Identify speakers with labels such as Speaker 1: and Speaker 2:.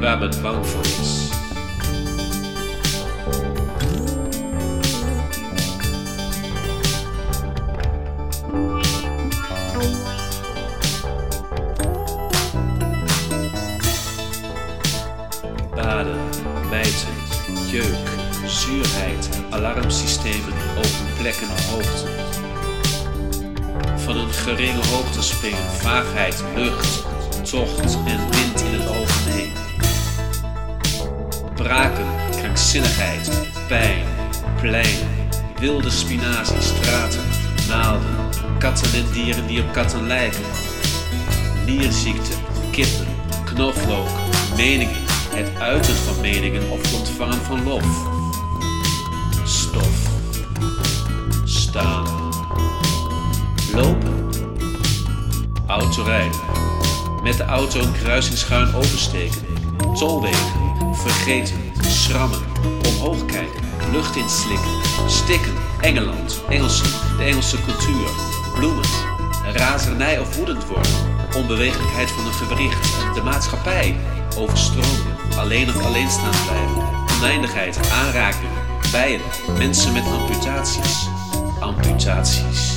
Speaker 1: waar men bang voor is. Baden, mijten, jeuk, zuurheid, alarmsystemen, open plekken, hoogte. Van een geringe hoogte springen, vaagheid, lucht, tocht en wind Braken, krankzinnigheid, pijn, pleinen, wilde spinazie, straten, naalden, katten en dieren die op katten lijken. Nierziekte, kippen, knoflook, meningen, het uiten van meningen of het ontvangen van lof. Stof, staan, lopen, autorijden, met de auto een kruising schuin oversteken, tolwegen, vergeten, schrammen, omhoog kijken, lucht inslikken, stikken, Engeland, Engelsen, de Engelse cultuur, bloemen, razernij of woedend worden, onbewegelijkheid van een gewricht, de maatschappij, overstromen, alleen of alleen staan blijven, oneindigheid, aanraking, bijen, mensen met amputaties, amputaties.